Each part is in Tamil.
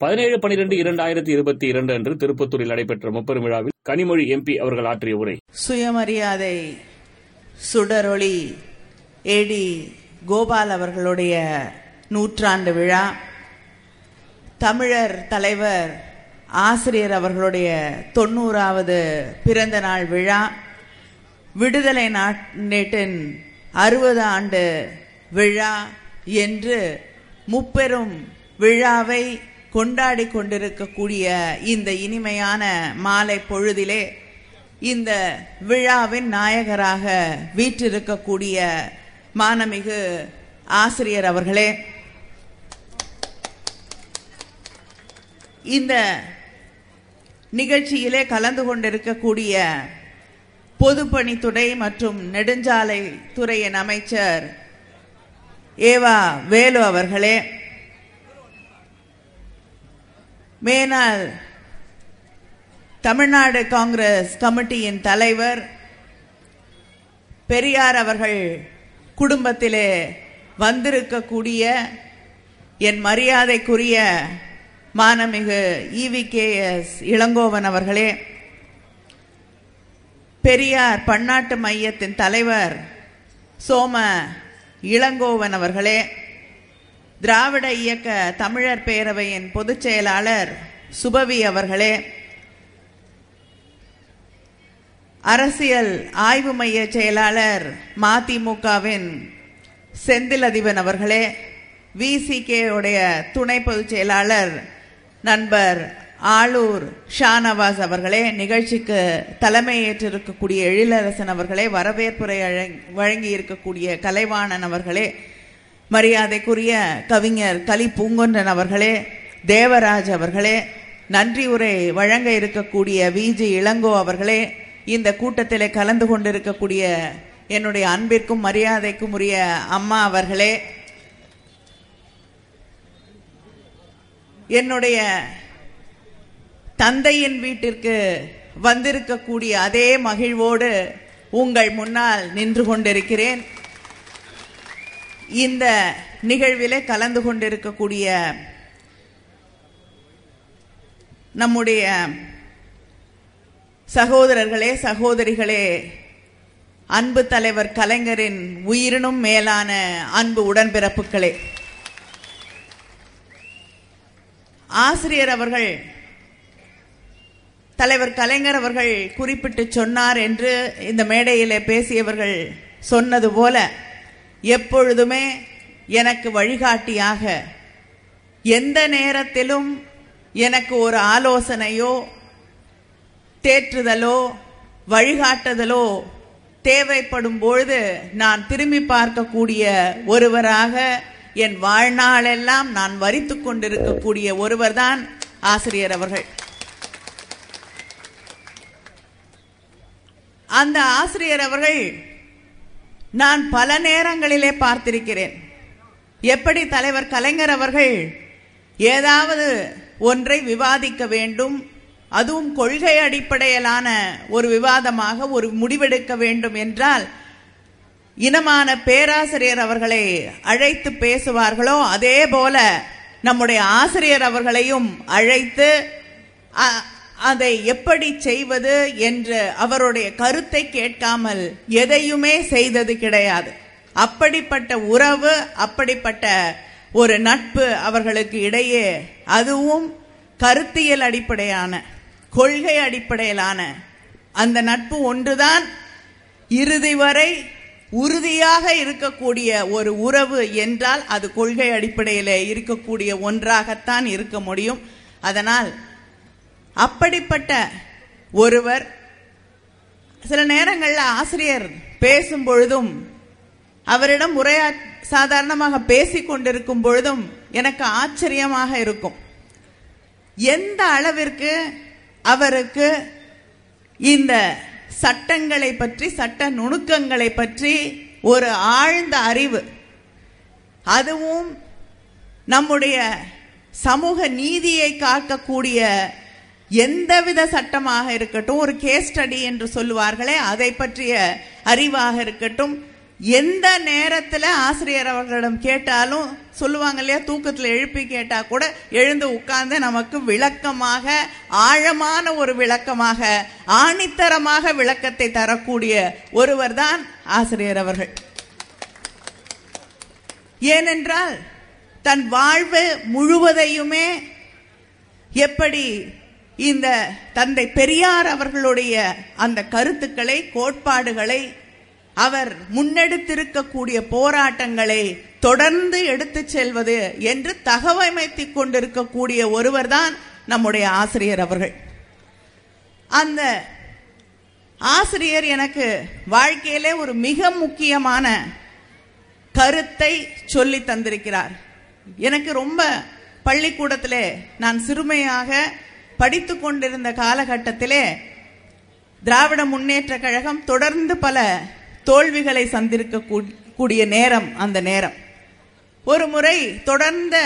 பதினேழு பனிரெண்டு இரண்டாயிரத்தி இருபத்தி இரண்டு அன்று திருப்பத்தூரில் நடைபெற்ற முப்பெரும் விழாவில் கனிமொழி எம்பி அவர்கள் ஆற்றிய உரை. சுயமரியாதை சுடரொளி ஏடி கோபால் அவர்களுடைய நூற்றாண்டு விழா தமிழர் தலைவர் ஆசிரியர் அவர்களுடைய தொண்ணூறாவது பிறந்த நாள் விழா விடுதலை நாட்டின் அறுபது ஆண்டு விழா என்று முப்பெரும் விழாவை கொண்டாடி கொண்டிருக்கக்கூடிய இந்த இனிமையான மாலை பொழுதிலே இந்த விழாவின் நாயகராக வீற்றிருக்கக்கூடிய மானமிகு ஆசிரியர் அவர்களே இந்த நிகழ்ச்சியிலே கலந்து கொண்டிருக்கக்கூடிய பொதுப்பணித்துறை மற்றும் நெடுஞ்சாலை துறையின் அமைச்சர் ஏவா வேலு அவர்களே மேனால் தமிழ்நாடு காங்கிரஸ் கமிட்டியின் தலைவர் பெரியார் அவர்கள் குடும்பத்திலே வந்திருக்கக்கூடிய என் மரியாதைக்குரிய மானமிகு E V K S Elangovan அவர்களே பெரியார் பன்னாட்டு மையத்தின் தலைவர் சோம இளங்கோவன் அவர்களே திராவிட இயக்க தமிழர் பேரவையின் பொதுச் செயலாளர் சுபவி அவர்களே அரசியல் ஆய்வு மைய செயலாளர் மதிமுகவின் செந்தில் அதிபன் அவர்களே விசிகே உடைய துணை பொதுச் செயலாளர் நண்பர் ஆளூர் ஷானவாஸ் அவர்களே நிகழ்ச்சிக்கு தலைமை ஏற்றிருக்கக்கூடிய எழிலரசன் அவர்களே வரவேற்புரை வழங்கி இருக்கக்கூடிய கலைவாணன் அவர்களே மரியாதைக்குரிய கவிஞர் கலி பூங்கொன்றன் அவர்களே தேவராஜ் அவர்களே நன்றி உரை வழங்க இருக்கக்கூடிய விஜி இளங்கோ அவர்களே இந்த கூட்டத்திலே கலந்து கொண்டிருக்கக்கூடிய என்னுடைய அன்பிற்கும் மரியாதைக்கும் உரிய அம்மா அவர்களே என்னுடைய தந்தையின் வீட்டிற்கு வந்திருக்கக்கூடிய அதே மகிழ்வோடு உங்கள் முன்னால் நின்று கொண்டிருக்கிறேன். இந்த நிகழ்விலே கலந்து கொண்டிருக்கக்கூடிய நம்முடைய சகோதரர்களே சகோதரிகளே அன்பு தலைவர் கலைஞரின் உயிரினும் மேலான அன்பு உடன்பிறப்புகளே. ஆசிரியர் அவர்கள் தலைவர் கலைஞர் அவர்கள் குறிப்பிட்டு சொன்னார் என்று இந்த மேடையிலே பேசியவர்கள் சொன்னது போல எப்பொழுதுமே எனக்கு வழிகாட்டியாக எந்த நேரத்திலும் எனக்கு ஒரு ஆலோசனையோ தேற்றுதலோ வழிகாட்டுதலோ தேவைப்படும் பொழுது நான் திரும்பி பார்க்கக்கூடிய ஒருவராக என் வாழ்நாளெல்லாம் நான் வரித்து கொண்டிருக்கக்கூடிய ஒருவர்தான் ஆசிரியர் அவர்கள். அந்த ஆசிரியர் அவர்கள் நான் பல நேரங்களிலே பார்த்திருக்கிறேன். எப்படி தலைவர் கலைஞர் அவர்கள் ஏதாவது ஒன்றை விவாதிக்க வேண்டும் அதுவும் கொள்கை அடிப்படையிலான ஒரு விவாதமாக ஒரு முடிவெடுக்க வேண்டும் என்றால் இனமான பேராசிரியர் அவர்களை அழைத்து பேசுவார்களோ அதே போல நம்முடைய ஆசிரியர் அவர்களையும் அழைத்து அதை எப்படி செய்வது என்று அவருடைய கருத்தை கேட்காமல் எதையுமே செய்தது கிடையாது. அப்படிப்பட்ட உறவு அப்படிப்பட்ட ஒரு நட்பு அவர்களுக்கு இடையே அதுவும் கருத்தியல் அடிப்படையான கொள்கை அடிப்படையிலான அந்த நட்பு ஒன்றுதான் இறுதி வரை உறுதியாக இருக்கக்கூடிய ஒரு உறவு என்றால் அது கொள்கை அடிப்படையில் இருக்கக்கூடிய ஒன்றாகத்தான் இருக்க முடியும். அதனால் அப்படிப்பட்ட ஒருவர் சில நேரங்களில் ஆசிரியர் பேசும் பொழுதும் அவரிடம் உரையா சாதாரணமாக பேசிக்கொண்டிருக்கும் பொழுதும் எனக்கு ஆச்சரியமாக இருக்கும். எந்த அளவிற்கு அவருக்கு இந்த சட்டங்களை பற்றி சட்ட நுணுக்கங்களை பற்றி ஒரு ஆழ்ந்த அறிவு அதுவும் நம்முடைய சமூக நீதியை காக்கக்கூடிய எந்தவித சட்டமாக இருக்கட்டும் ஒரு கேஸ் ஸ்டடி என்று சொல்லுவார்களே அதை பற்றிய அறிவாக இருக்கட்டும் எந்த நேரத்தில் ஆசிரியர் அவர்களிடம் கேட்டாலும் சொல்லுவாங்க இல்லையா தூக்கத்தில் எழுப்பி கேட்டால் கூட எழுந்து உட்கார்ந்து நமக்கு விளக்கமாக ஆழமான ஒரு விளக்கமாக ஆணித்தரமாக விளக்கத்தை தரக்கூடிய ஒருவர் தான் ஆசிரியர் அவர்கள். ஏனென்றால் தன் வாழ்வு முழுவதையுமே எப்படி இந்த தந்தை பெரியார் அவர்களுடைய அந்த கருத்துக்களை கோட்பாடுகளை அவர் முன்னெடுத்திருக்கக்கூடிய போராட்டங்களை தொடர்ந்து எடுத்துச் செல்வது என்று தகவமைத்துக் கொண்டிருக்கக்கூடிய ஒருவர் தான் நம்முடைய ஆசிரியர் அவர்கள். அந்த ஆசிரியர் எனக்கு வாழ்க்கையிலே ஒரு மிக முக்கியமான கருத்தை சொல்லி தந்திருக்கிறார். எனக்கு ரொம்ப பள்ளிக்கூடத்திலே நான் சிறுமையாக படித்து கொண்டிருந்த காலகட்டத்திலே திராவிட முன்னேற்ற கழகம் தொடர்ந்து பல தோல்விகளை சந்திருக்க கூடிய நேரம் அந்த நேரம். ஒரு முறை தொடர்ந்த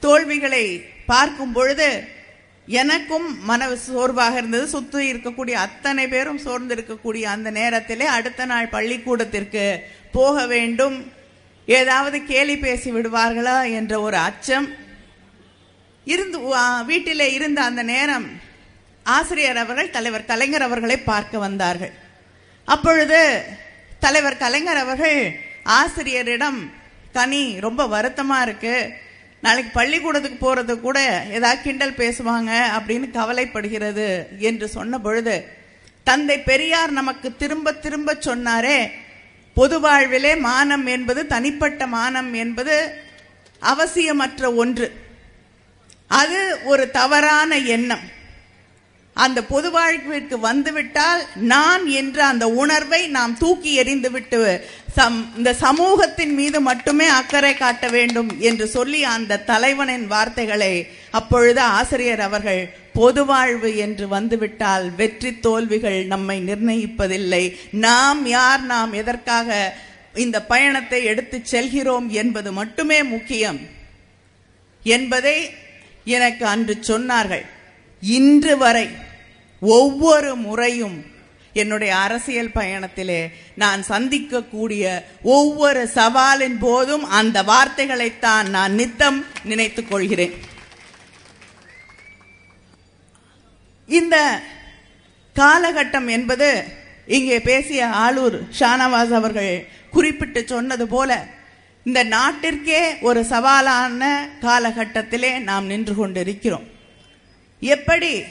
தோல்விகளை பார்க்கும் பொழுது எனக்கும் மன சோர்வாக இருந்தது. சுற்றி இருக்கக்கூடிய அத்தனை பேரும் சோர்ந்து இருக்கக்கூடிய அந்த நேரத்திலே அடுத்த நாள் பள்ளிக்கூடத்திற்கு போக வேண்டும். ஏதாவது கேலி பேசி விடுவார்களா என்ற ஒரு அச்சம் இருந்து வீட்டிலே இருந்த அந்த நேரம் ஆசிரியர் அவர்கள் தலைவர் கலைஞர் அவர்களை பார்க்க வந்தார்கள். அப்பொழுது தலைவர் கலைஞர் அவர்கள் ஆசிரியரிடம் கனி ரொம்ப வருத்தமாக இருக்கு. நாளைக்கு பள்ளிக்கூடத்துக்கு போகிறது கூட ஏதாவது கிண்டல் பேசுவாங்க அப்படின்னு கவலைப்படுகிறது என்று சொன்ன பொழுது தந்தை பெரியார் நமக்கு திரும்ப திரும்ப சொன்னாரே பொது வாழ்விலே மானம் என்பது தனிப்பட்ட மானம் என்பது அவசியமற்ற ஒன்று. அது ஒரு தவறான எண்ணம். அந்த பொது வாழ்விற்கு வந்துவிட்டால் நான் என்ற அந்த உணர்வை நாம் தூக்கி எறிந்துவிட்டு சம் இந்த சமூகத்தின் மீது மட்டுமே அக்கறை காட்ட வேண்டும் என்று சொல்லி அந்த தலைவனின் வார்த்தைகளை அப்பொழுது ஆசிரியர் அவர்கள் பொது வாழ்வு என்று வந்துவிட்டால் வெற்றி தோல்விகள் நம்மை நிர்ணயிப்பதில்லை. நாம் யார் நாம் எதற்காக இந்த பயணத்தை எடுத்து செல்கிறோம் என்பது மட்டுமே முக்கியம் என்பதை எனக்கு அன்று சொன்னார்கள் இன்று வரை ஒவ்வொரு முறையும் என்னுடைய அரசியல் பயணத்திலே நான் சந்திக்கக்கூடிய ஒவ்வொரு சவாலின் போதும் அந்த வார்த்தைகளைத்தான் நான் நித்தம் நினைத்துக் கொள்கிறேன். இந்த காலகட்டம் என்பது இங்கே பேசிய ஆளூர் ஷானவாஸ் அவர்கள் குறிப்பிட்டு சொன்னது போல இந்த நாட்டிற்கே ஒரு சவாலான காலகட்டத்திலே நாம் நின்று கொண்டிருக்கிறோம். எப்படி?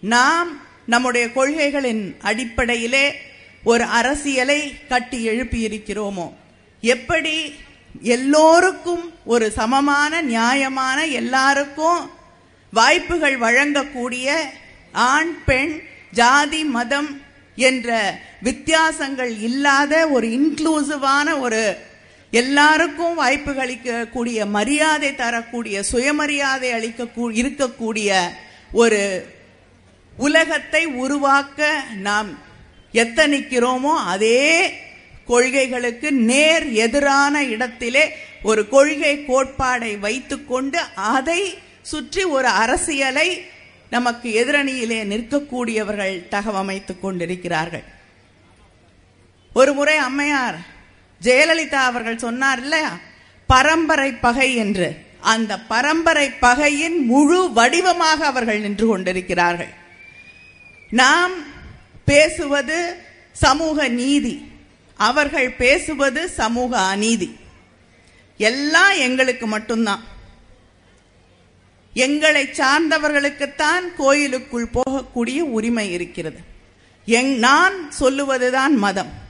நாம் நம்முடைய கொள்கைகளின் அடிப்படையிலே ஒரு அரசியலை கட்டி எழுப்பியிருக்கிறோமோ? எப்படி? எல்லோருக்கும் ஒரு சமமான நியாயமான எல்லாருக்கும் வாய்ப்புகள் வழங்கக்கூடிய ஆண் பெண் ஜாதி மதம் என்ற வித்தியாசங்கள் இல்லாத ஒரு இன்க்ளூசிவான ஒரு எல்லாருக்கும் வாய்ப்புகள் அளிக்கக்கூடிய மரியாதை தரக்கூடிய சுயமரியாதை அளிக்க இருக்கக்கூடிய ஒரு உலகத்தை உருவாக்க நாம் எத்தனிக்கிறோமோ அதே கொள்கைகளுக்கு நேர் எதிரான இடத்திலே ஒரு கொள்கை கோட்பாடை வைத்துக்கொண்டு அதை சுற்றி ஒரு அரசியலை நமக்கு எதிரணியிலே நிற்கக்கூடியவர்கள் தகவமைத்துக் கொண்டிருக்கிறார்கள். ஒரு முறை அம்மையார் ஜெயலலிதா அவர்கள் சொன்னார் இல்லையா? பரம்பரை பகை என்று. அந்த பரம்பரை பகையின் முழு வடிவமாக அவர்கள் நின்று கொண்டிருக்கிறார்கள். நாம் பேசுவது சமூக நீதி. அவர்கள் பேசுவது சமூக அநீதி. எல்லாம் எங்களுக்கு மட்டும்தான். எங்களை சார்ந்தவர்களுக்குத்தான் கோயிலுக்குள் போகக்கூடிய உரிமை இருக்கிறது. எங் நான் சொல்லுவதுதான் மதம்.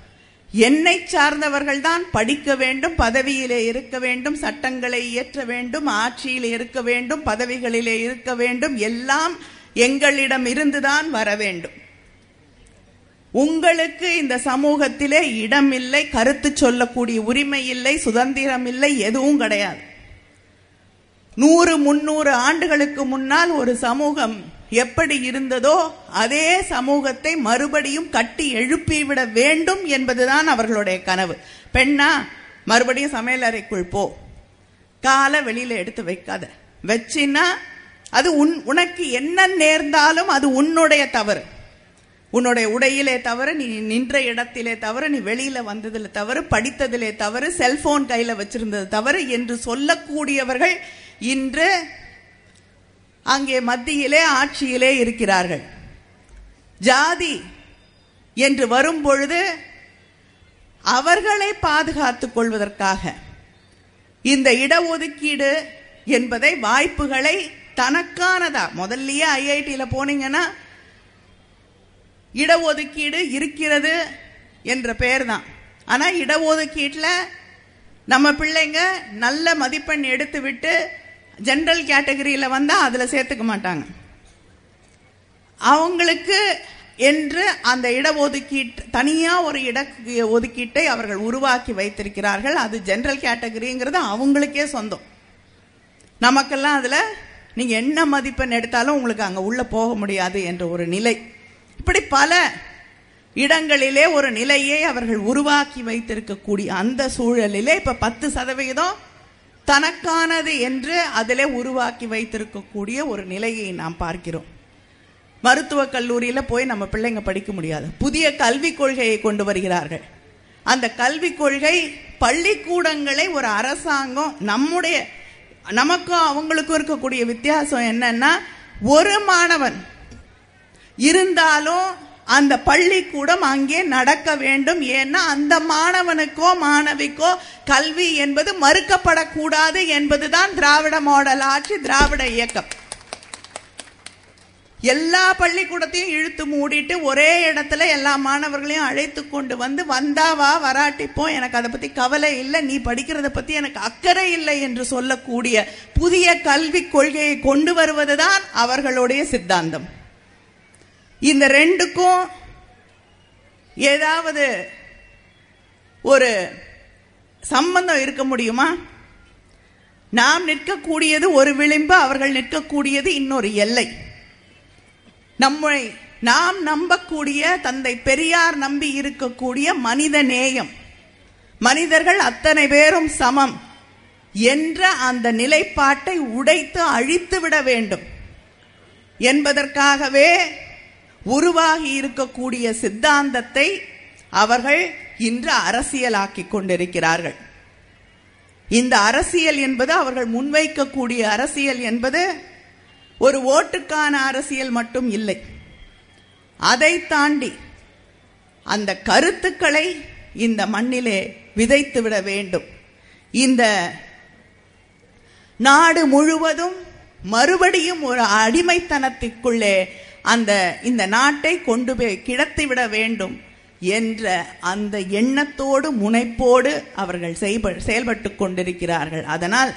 என்னை சார்ந்தவர்கள் தான் படிக்க வேண்டும் பதவியிலே இருக்க வேண்டும் சட்டங்களை இயற்ற வேண்டும் ஆட்சியில் இருக்க வேண்டும் பதவிகளிலே இருக்க வேண்டும் எல்லாம் எங்களிடம் இருந்துதான் வர வேண்டும். உங்களுக்கு இந்த சமூகத்திலே இடம் இல்லை கருத்து சொல்லக்கூடிய உரிமை இல்லை சுதந்திரம் இல்லை எதுவும் கிடையாது. நூறு முன்னூறு ஆண்டுகளுக்கு முன்னால் ஒரு சமூகம் எப்படி இருந்ததோ அதே சமூகத்தை மறுபடியும் கட்டி எழுப்பிவிட வேண்டும் என்பதுதான் அவர்களுடைய கனவு. பெண்ணா மறுபடியும் சமையலறைக்குள் போ. காலை வெளியில எடுத்து வைக்காத. வச்சின்னா அது உன் உனக்கு என்ன நேர்ந்தாலும் அது உன்னுடைய தவறு. உன்னுடைய உடையிலே தவிர நீ நின்ற இடத்திலே தவிர நீ வெளியில வந்ததில் தவிர படித்ததிலே தவறு செல்போன் கையில வச்சிருந்தது தவிர என்று சொல்லக்கூடியவர்கள் இன்று அங்கே மத்தியிலே ஆட்சியிலே இருக்கிறார்கள். ஜாதி என்று வரும் பொழுது அவர்களை பாதுகாத்துக் கொள்வதற்காக இந்த இடஒதுக்கீடு என்பதை வாய்ப்புகளை தனக்கானதா முதல்லயே ஐஐடியில் போனீங்கன்னா இடஒதுக்கீடு இருக்கிறது என்ற பெயர் தான் ஆனால் இடஒதுக்கீட்டில் நம்ம பிள்ளைங்க நல்ல மதிப்பெண் எடுத்து விட்டு ஜென்ரல் கேட்டகரியில் வந்தால் அதில் சேர்த்துக்க மாட்டாங்க. அவங்களுக்கு என்று அந்த இடஒதுக்கீட்டு தனியாக ஒரு இட ஒதுக்கீட்டை அவர்கள் உருவாக்கி வைத்திருக்கிறார்கள். அது ஜென்ரல் கேட்டகரிங்கிறது அவங்களுக்கே சொந்தம். நமக்கெல்லாம் அதில் நீங்கள் என்ன மதிப்பெண் எடுத்தாலும் உங்களுக்கு அங்கே உள்ளே போக முடியாது என்ற ஒரு நிலை. இப்படி பல இடங்களிலே ஒரு நிலையை அவர்கள் உருவாக்கி வைத்திருக்கக்கூடிய அந்த சூழலிலே இப்போ பத்து சதவீதம் தனக்கானது என்று அதிலே உருவாக்கி வைத்திருக்கக்கூடிய ஒரு நிலையை நாம் பார்க்கிறோம். மருத்துவக் கல்லூரியில் போய் நம்ம பிள்ளைங்க படிக்க முடியாது. புதிய கல்விக் கொள்கையை கொண்டு வருகிறார்கள். அந்த கல்விக் கொள்கை பள்ளிக்கூடங்களை ஒரு அரசாங்கம் நம்முடைய நமக்கும் அவங்களுக்கும் இருக்கக்கூடிய வித்தியாசம் என்னன்னா ஒரு மாணவன் இருந்தாலும் அந்த பள்ளிக்கூடம் அங்கே நடக்க வேண்டும். ஏன்னா அந்த மாணவனுக்கோ மாணவிக்கோ கல்வி என்பது மறுக்கப்படக்கூடாது என்பதுதான் திராவிட மாடல் ஆட்சி திராவிட இயக்கம். எல்லா பள்ளிக்கூடத்தையும் இழுத்து மூடிட்டு ஒரே இடத்துல எல்லா மாணவர்களையும் அழைத்து கொண்டு வந்து வந்தாவா வராட்டிப்போம் எனக்கு அதை பத்தி கவலை இல்லை நீ படிக்கிறத பத்தி எனக்கு அக்கறை இல்லை என்று சொல்லக்கூடிய புதிய கல்விக் கொள்கையை கொண்டு வருவதுதான் அவர்களுடைய சித்தாந்தம். இந்த ரெண்டுக்கும் ஏதாவது ஒரு சம்பந்தம் இருக்க முடியுமா? நாம் நிற்கக்கூடியது ஒரு விளிம்பு அவர்கள் நிற்கக்கூடியது இன்னொரு எல்லை. நம்மை நாம் நம்பக்கூடிய தந்தை பெரியார் நம்பி இருக்கக்கூடிய மனித நேயம். மனிதர்கள் அத்தனை பேரும் சமம் என்ற அந்த நிலைப்பாட்டை உடைத்து அழித்து விட வேண்டும். என்பதற்காகவே உருவாகி இருக்கக்கூடிய சித்தாந்தத்தை அவர்கள் இன்று அரசியலாக்கி கொண்டிருக்கிறார்கள். இந்த அரசியல் என்பது அவர்கள் முன்வைக்கக்கூடிய அரசியல் என்பது ஒரு ஓட்டுக்கான அரசியல் மட்டும் இல்லை. அதை தாண்டி அந்த கருத்துக்களை இந்த மண்ணிலே விதைத்து விட வேண்டும். இந்த நாடு முழுவதும் மறுபடியும் ஒரு அடிமைத்தனத்திற்குள்ளே அந்த இந்த நாட்டை கொண்டு போய் கிடத்திவிட வேண்டும் என்ற அந்த எண்ணத்தோடு முனைப்போடு அவர்கள் செயல்பட்டு கொண்டிருக்கிறார்கள். அதனால்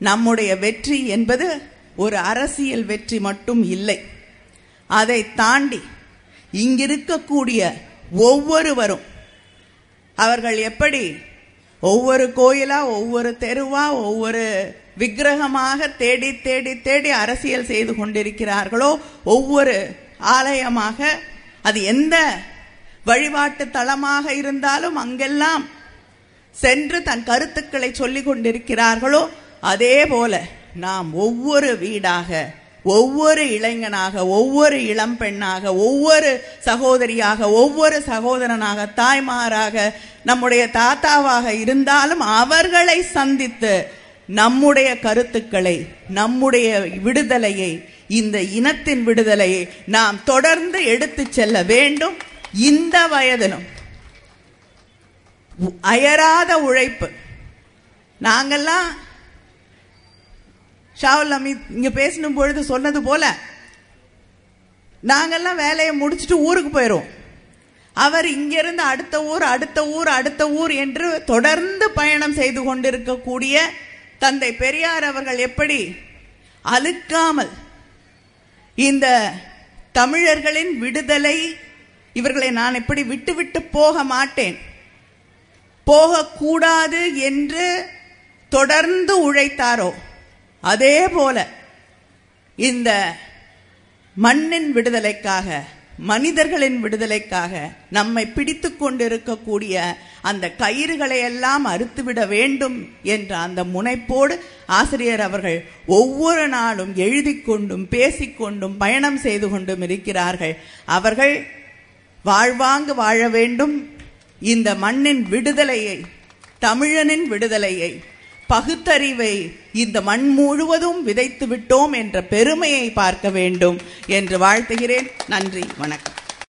நம்முடைய வெற்றி என்பது ஒரு அரசியல் வெற்றி மட்டும் இல்லை. அதை தாண்டி இங்கிருக்கக்கூடிய ஒவ்வொருவரும் அவர்கள் எப்படி ஒவ்வொரு கோயிலா ஒவ்வொரு தெருவா ஒவ்வொரு விக்கிரகமாக தேடி தேடி தேடி அரசியல் செய்து கொண்டிருக்கிறார்களோ ஒவ்வொரு ஆலயமாக அது எந்த வழிபாட்டு தளமாக இருந்தாலும் அங்கெல்லாம் சென்று தன் கருத்துக்களை சொல்லிக் கொண்டிருக்கிறார்களோ அதே போல நாம் ஒவ்வொரு வீடாக ஒவ்வொரு இளைஞனாக ஒவ்வொரு இளம் பெண்ணாக ஒவ்வொரு சகோதரியாக ஒவ்வொரு சகோதரனாக தாய்மாராக நம்முடைய தாத்தாவாக இருந்தாலும் அவர்களை சந்தித்து நம்முடைய கருத்துக்களை நம்முடைய விடுதலையை இந்த இனத்தின் விடுதலையை நாம் தொடர்ந்து எடுத்து செல்ல வேண்டும். இந்த வயதிலும் அயராத உழைப்பு. நாங்கெல்லாம் ஷாவுல் அமித் இங்க பேசணும் பொழுது சொன்னது போல நாங்கெல்லாம் வேலையை முடிச்சுட்டு ஊருக்கு போயிடுவோம் அவர் இங்கிருந்து அடுத்த ஊர் அடுத்த ஊர் அடுத்த ஊர் என்று தொடர்ந்து பயணம் செய்து கொண்டிருக்கக்கூடிய தந்தை பெரியார் அவர்கள் எப்படி அழுக்காமல் இந்த தமிழர்களின் விடுதலை இவர்களை நான் எப்படி விட்டு விட்டு போக மாட்டேன் போகக்கூடாது என்று தொடர்ந்து உழைத்தாரோ அதே போல இந்த மண்ணின் விடுதலைக்காக மனிதர்களின் விடுதலைக்காக நம்மை பிடித்து கொண்டிருக்கக்கூடிய அந்த கயிறுகளை எல்லாம் அறுத்துவிட வேண்டும் என்ற அந்த முனைப்போடு ஆசிரியர் அவர்கள் ஒவ்வொரு நாளும் எழுதி கொண்டும் பேசிக்கொண்டும் பயணம் செய்து கொண்டும் இருக்கிறார்கள். அவர்கள் வாழ்வாங்கு வாழ வேண்டும். இந்த மண்ணின் விடுதலையை தமிழனின் விடுதலையை பகுத்தறிவை இந்த மண் முழுவதும் விதைத்து விட்டோம் என்ற பெருமையை பார்க்க வேண்டும் என்று வாழ்த்துகிறேன். நன்றி வணக்கம்.